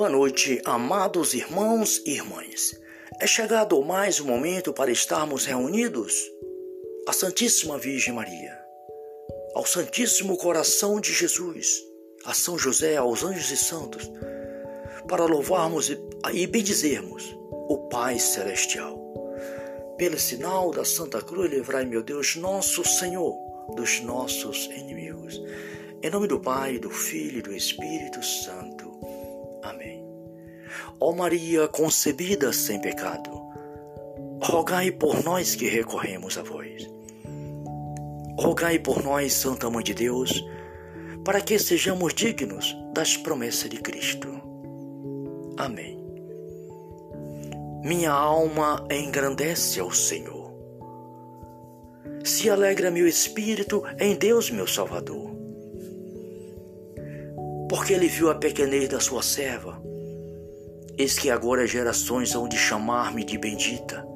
Boa noite, amados irmãos e irmãs. É chegado mais um momento para estarmos reunidos à Santíssima Virgem Maria, ao Santíssimo Coração de Jesus, a São José, aos anjos e santos, para louvarmos e bendizermos o Pai Celestial. Pelo sinal da Santa Cruz, livrai, meu Deus, nosso Senhor, dos nossos inimigos. Em nome do Pai, do Filho e do Espírito Santo. Ó Maria concebida sem pecado, rogai por nós que recorremos a vós. Rogai por nós, Santa Mãe de Deus, para que sejamos dignos das promessas de Cristo. Amém. Minha alma engrandece ao Senhor. Se alegra meu espírito em Deus, meu Salvador porque ele viu a pequenez da sua serva. Eis que agora gerações hão de chamar-me de bendita.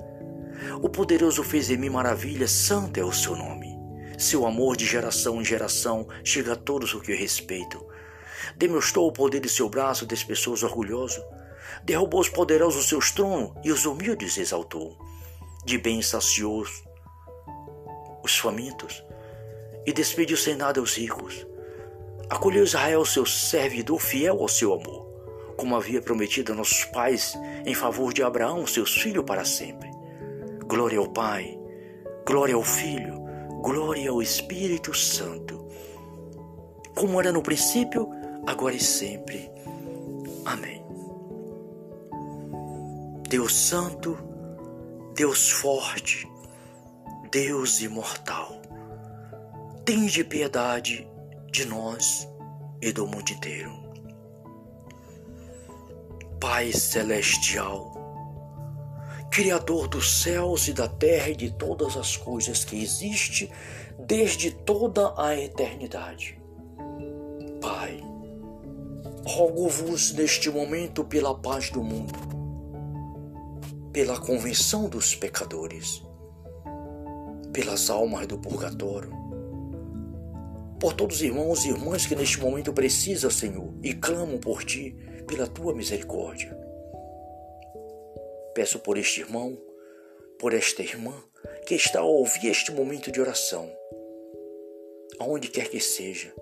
O poderoso fez em mim maravilhas, santo é o seu nome. Seu amor de geração em geração chega a todos o que eu respeito. Demonstrou o poder de seu braço, despeçou os orgulhosos. Derrubou os poderosos seus tronos e os humildes exaltou. De bem saciou os famintos e despediu sem nada os ricos Acolheu Israel, seu servidor fiel ao seu amor, como havia prometido a nossos pais em favor de Abraão, seus filhos para sempre. Glória ao Pai, glória ao Filho, glória ao Espírito Santo, como era no princípio, agora e sempre. Amém. Deus Santo, Deus forte, Deus imortal, de piedade de nós e do mundo inteiro. Pai Celestial, Criador dos céus e da terra e de todas as coisas que existem desde toda a eternidade. Pai, rogo-vos neste momento pela paz do mundo, pela convenção dos pecadores, pelas almas do purgatório, por todos os irmãos e irmãs que neste momento precisam, Senhor, e clamam por Ti, pela Tua misericórdia. Peço por este irmão, por esta irmã que está a ouvir este momento de oração, aonde quer que seja,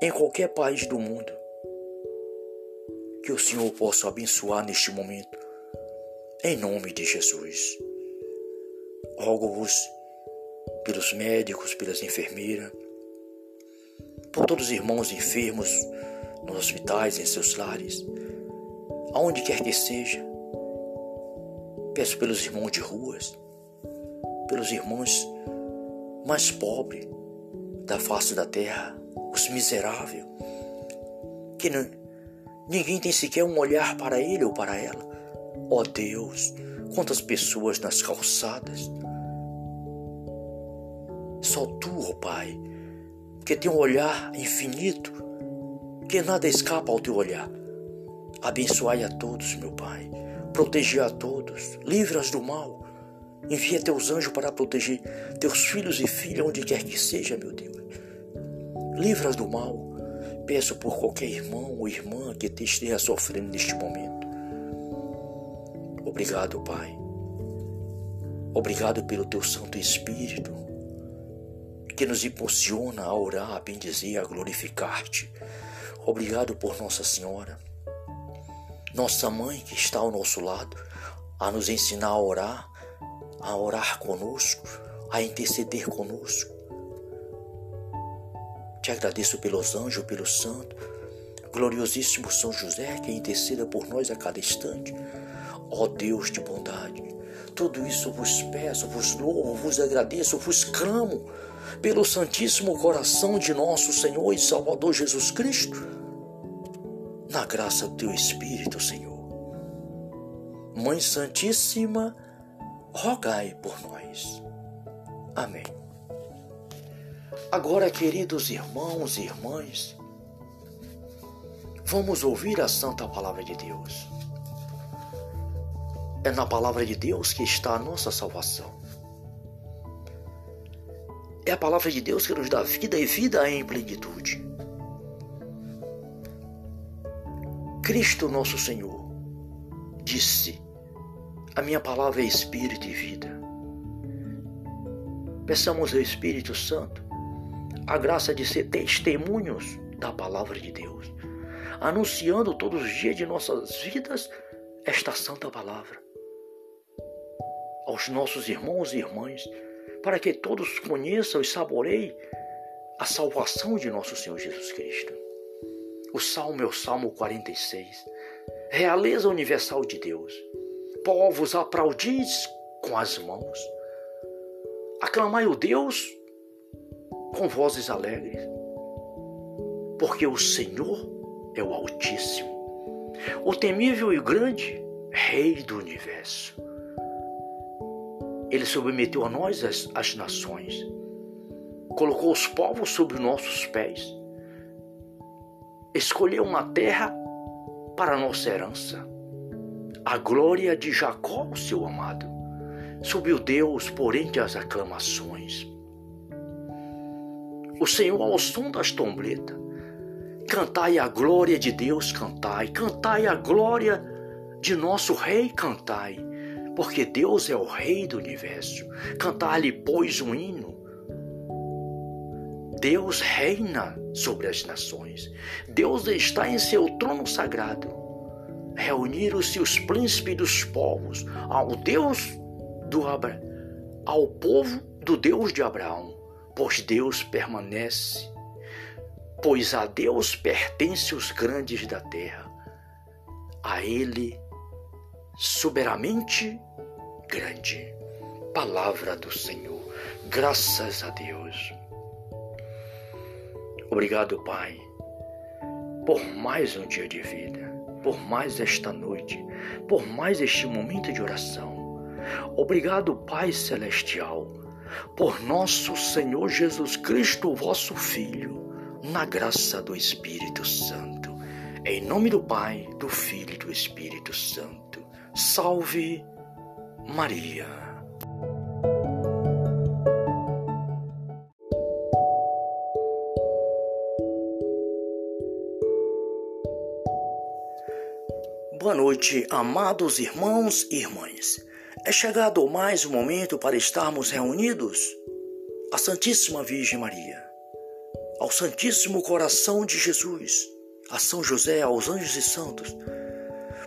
em qualquer país do mundo, que o Senhor possa abençoar neste momento, em nome de Jesus. Rogo-vos pelos médicos, pelas enfermeiras, por todos os irmãos enfermos nos hospitais, em seus lares, aonde quer que seja. Peço pelos irmãos de ruas, pelos irmãos mais pobres da face da terra, os miseráveis, que não, ninguém tem sequer um olhar para ele ou para ela. Ó oh Deus, quantas pessoas nas calçadas. Só tu, ó oh Pai, que tem um olhar infinito, que nada escapa ao teu olhar. Abençoai a todos, meu Pai. Proteger a todos, livra-os do mal. Envia teus anjos para proteger teus filhos e filhas, onde quer que seja, meu Deus. Livra-os do mal. Peço por qualquer irmão ou irmã que te esteja sofrendo neste momento. Obrigado, Pai. Obrigado pelo teu Santo Espírito que nos impulsiona a orar, a bendizer, a glorificar-te. Obrigado por Nossa Senhora, nossa mãe que está ao nosso lado, a nos ensinar a orar, a orar conosco, a interceder conosco. Te agradeço pelos anjos, pelo santo, gloriosíssimo São José que interceda por nós a cada instante. Ó Deus de bondade, tudo isso vos peço, vos louvo, vos agradeço, vos clamo pelo Santíssimo Coração de nosso Senhor e Salvador Jesus Cristo, na graça do Teu Espírito, Senhor. Mãe Santíssima, rogai por nós. Amém. Agora, queridos irmãos e irmãs, vamos ouvir a Santa Palavra de Deus. É na Palavra de Deus que está a nossa salvação. É a palavra de Deus que nos dá vida e vida em plenitude. Cristo nosso Senhor disse: A minha palavra é espírito e vida. Peçamos ao Espírito Santo a graça de ser testemunhos da palavra de Deus, anunciando todos os dias de nossas vidas esta santa palavra aos nossos irmãos e irmãs, para que todos conheçam e saboreiem a salvação de nosso Senhor Jesus Cristo. O salmo é o Salmo 46. Realeza universal de Deus. Povos aplaudis com as mãos. Aclamai o Deus com vozes alegres. Porque o Senhor é o Altíssimo, o temível e grande Rei do universo. Ele submeteu a nós as, as nações, colocou os povos sobre nossos pés, escolheu uma terra para nossa herança, a glória de Jacó, seu amado. Subiu Deus por entre as aclamações. O Senhor ao som das trombetas. Cantai a glória de Deus, cantai. Cantai a glória de nosso Rei, cantai. Porque Deus é o Rei do universo. Cantar-lhe, pois, um hino. Deus reina sobre as nações. Deus está em seu trono sagrado. Reuniram-se os príncipes dos povos ao Deus do Abra, ao povo do Deus de Abraão, pois Deus permanece, pois a Deus pertence os grandes da terra. A ele soberanamente grande. Palavra do Senhor. Graças a Deus. Obrigado, Pai, por mais um dia de vida, por mais esta noite, por mais este momento de oração. Obrigado, Pai Celestial, por nosso Senhor Jesus Cristo, vosso Filho, na graça do Espírito Santo. Em nome do Pai, do Filho e do Espírito Santo. Salve Maria. Boa noite, amados irmãos e irmãs. É chegado mais um momento para estarmos reunidos à Santíssima Virgem Maria, ao Santíssimo Coração de Jesus, a São José, aos anjos e santos,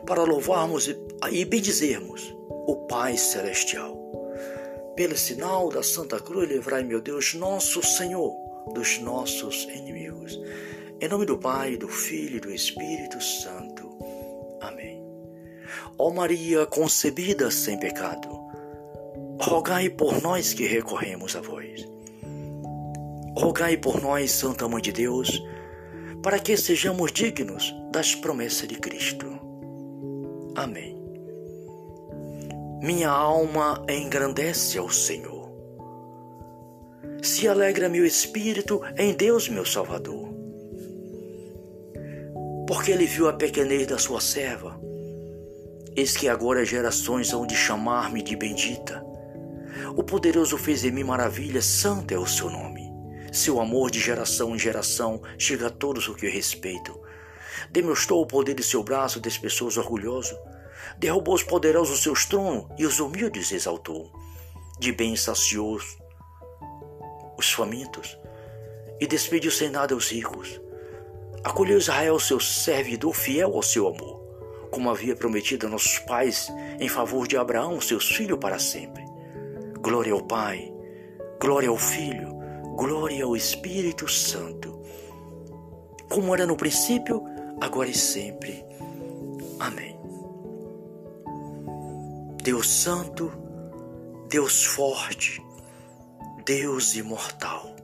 para louvarmos e bendizermos o Pai Celestial. Pelo sinal da Santa Cruz, livrai, meu Deus, nosso Senhor, dos nossos inimigos. Em nome do Pai, do Filho e do Espírito Santo. Amém. Ó Maria concebida sem pecado, rogai por nós que recorremos a vós. Rogai por nós, Santa Mãe de Deus, para que sejamos dignos das promessas de Cristo. Amém. Minha alma engrandece ao Senhor. Se alegra meu espírito em Deus, meu Salvador porque ele viu a pequenez da sua serva. Eis que agora gerações hão de chamar-me de bendita. O poderoso fez em mim maravilhas, santo é o seu nome. Seu amor de geração em geração chega a todos o que respeitam. Demonstrou o poder de seu braço, despeçou os orgulhosos. Derrubou os poderosos seus tronos e os humildes exaltou. De bem saciou os famintos e despediu sem nada os ricos Acolheu Israel, seu servidor fiel ao seu amor, como havia prometido a nossos pais em favor de Abraão, seus filhos para sempre. Glória ao Pai, glória ao Filho, glória ao Espírito Santo, como era no princípio, agora e sempre. Amém. Deus Santo, Deus forte, Deus imortal,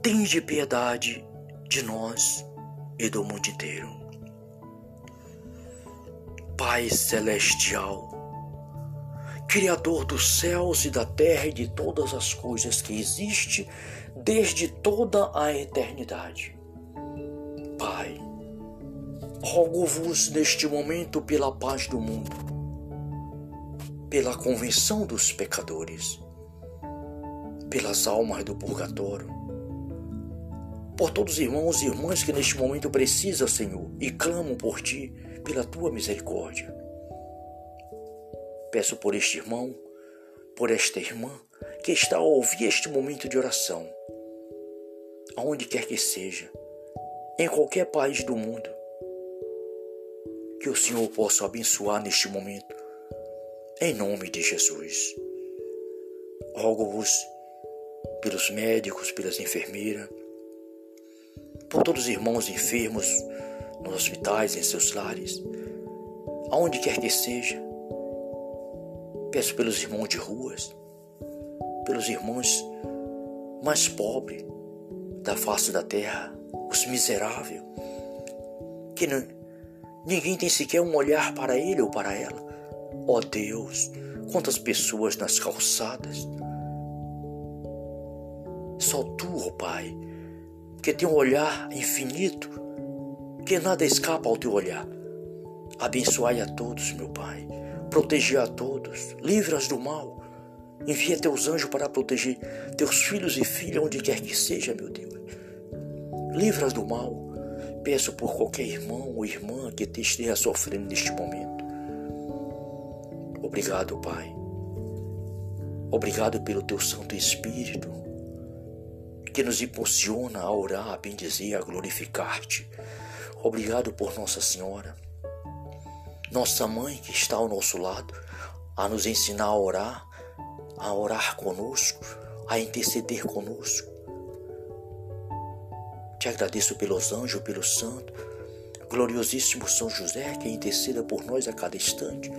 tende piedade de nós e do mundo inteiro. Pai Celestial, Criador dos céus e da terra e de todas as coisas que existem desde toda a eternidade. Pai, rogo-vos neste momento pela paz do mundo, pela convenção dos pecadores, pelas almas do purgatório, por todos os irmãos e irmãs que neste momento precisam, Senhor, e clamam por Ti, pela Tua misericórdia. Peço por este irmão, por esta irmã que está a ouvir este momento de oração, aonde quer que seja, em qualquer país do mundo, que o Senhor possa abençoar neste momento, em nome de Jesus. Rogo-vos pelos médicos, pelas enfermeiras, por todos os irmãos enfermos nos hospitais, em seus lares, aonde quer que seja. Peço pelos irmãos de ruas, pelos irmãos mais pobres da face da terra, os miseráveis, que não, ninguém tem sequer um olhar para ele ou para ela. Ó oh Deus, quantas pessoas nas calçadas. Só tu, ó oh Pai, que tem um olhar infinito, que nada escapa ao teu olhar. Abençoai a todos, meu Pai. Protege a todos, livra-os do mal Envia teus anjos para proteger teus filhos e filhas onde quer que seja, meu Deus. Livra-os do mal. Peço por qualquer irmão ou irmã que te esteja sofrendo neste momento. Obrigado, Pai. Obrigado pelo teu Santo Espírito que nos impulsiona a orar, a bendizer, a glorificar-te. Obrigado por Nossa Senhora, nossa mãe que está ao nosso lado, a nos ensinar a orar, a orar conosco, a interceder conosco. Te agradeço pelos anjos, pelo santo, gloriosíssimo São José, que interceda por nós a cada instante.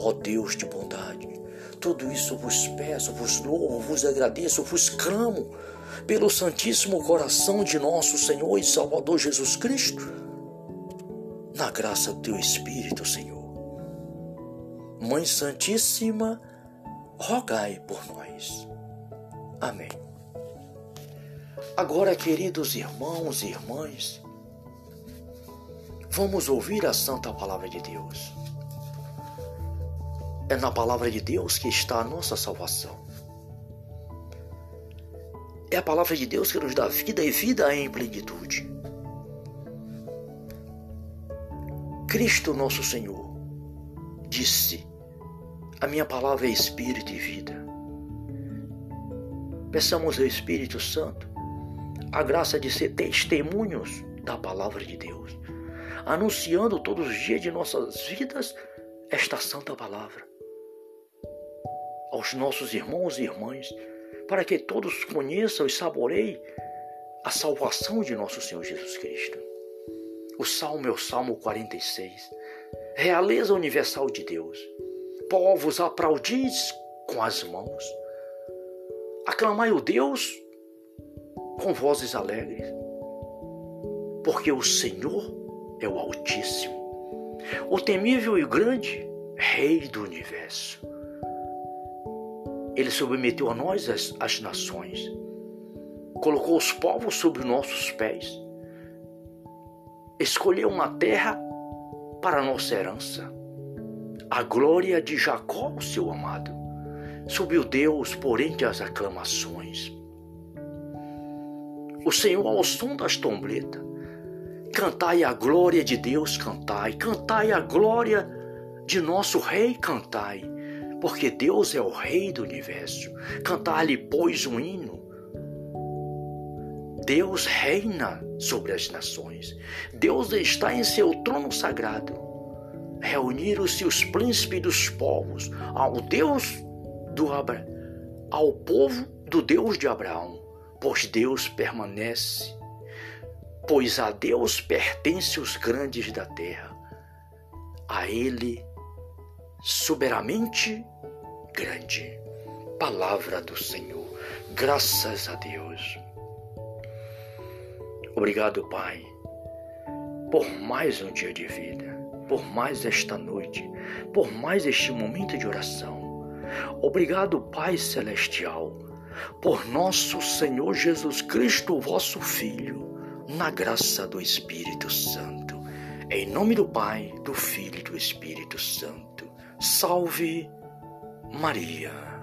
Ó Deus de bondade, tudo isso vos peço, vos louvo, vos agradeço, vos clamo pelo Santíssimo Coração de nosso Senhor e Salvador Jesus Cristo, na graça do Teu Espírito, Senhor. Mãe Santíssima, rogai por nós. Amém. Agora, queridos irmãos e irmãs, vamos ouvir a santa palavra de Deus. É na palavra de Deus que está a nossa salvação. É a palavra de Deus que nos dá vida e vida em plenitude. Cristo nosso Senhor disse: a minha palavra é espírito e vida. Peçamos ao Espírito Santo a graça de ser testemunhos da palavra de Deus, anunciando todos os dias de nossas vidas esta santa palavra aos nossos irmãos e irmãs, para que todos conheçam e saboreiem a salvação de nosso Senhor Jesus Cristo. O salmo é o Salmo 46, realeza universal de Deus povos, aplaudis com as mãos. Aclamai o Deus com vozes alegres, porque o Senhor é o Altíssimo, o temível e grande Rei do universo. Ele submeteu a nós as, as nações, colocou os povos sob nossos pés, escolheu uma terra para nossa herança a glória de Jacó, seu amado. Subiu Deus por entre as aclamações. O Senhor ao som das trombetas. Cantai a glória de Deus, cantai. Cantai a glória de nosso Rei, cantai. Porque Deus é o Rei do universo. Cantai-lhe, pois, um hino. Deus reina sobre as nações. Deus está em seu trono sagrado reuniram-se os príncipes dos povos ao Deus do Abra, ao povo do Deus de Abraão, pois Deus permanece, pois a Deus pertence os grandes da terra, a Ele soberanamente grande. Palavra do Senhor, graças a Deus. Obrigado, Pai, por mais um dia de vida por mais esta noite, por mais este momento de oração. Obrigado, Pai Celestial, por nosso Senhor Jesus Cristo, vosso Filho, na graça do Espírito Santo. Em nome do Pai, do Filho e do Espírito Santo. Salve Maria.